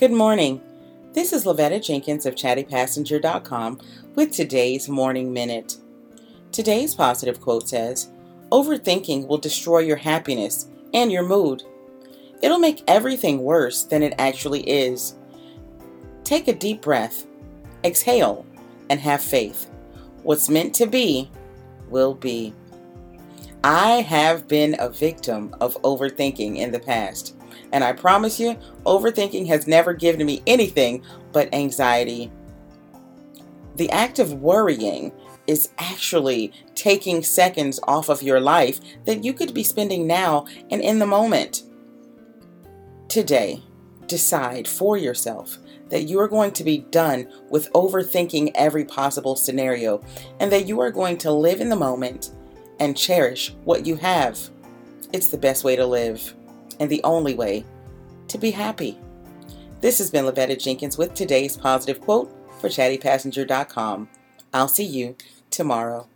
Good morning. This is Lavetta Jenkins of chattypassenger.com with today's Morning Minute. Today's positive quote says, Overthinking will destroy your happiness and your mood. It'll make everything worse than it actually is. Take a deep breath, exhale, and have faith. What's meant to be will be. I have been a victim of overthinking in the past, and I promise you, overthinking has never given me anything but anxiety. The act of worrying is actually taking seconds off of your life that you could be spending now and in the moment. Today, decide for yourself that you are going to be done with overthinking every possible scenario and that you are going to live in the moment and cherish what you have. It's the best way to live and the only way to be happy. This has been Lavetta Jenkins with today's positive quote for chattypassenger.com. I'll see you tomorrow.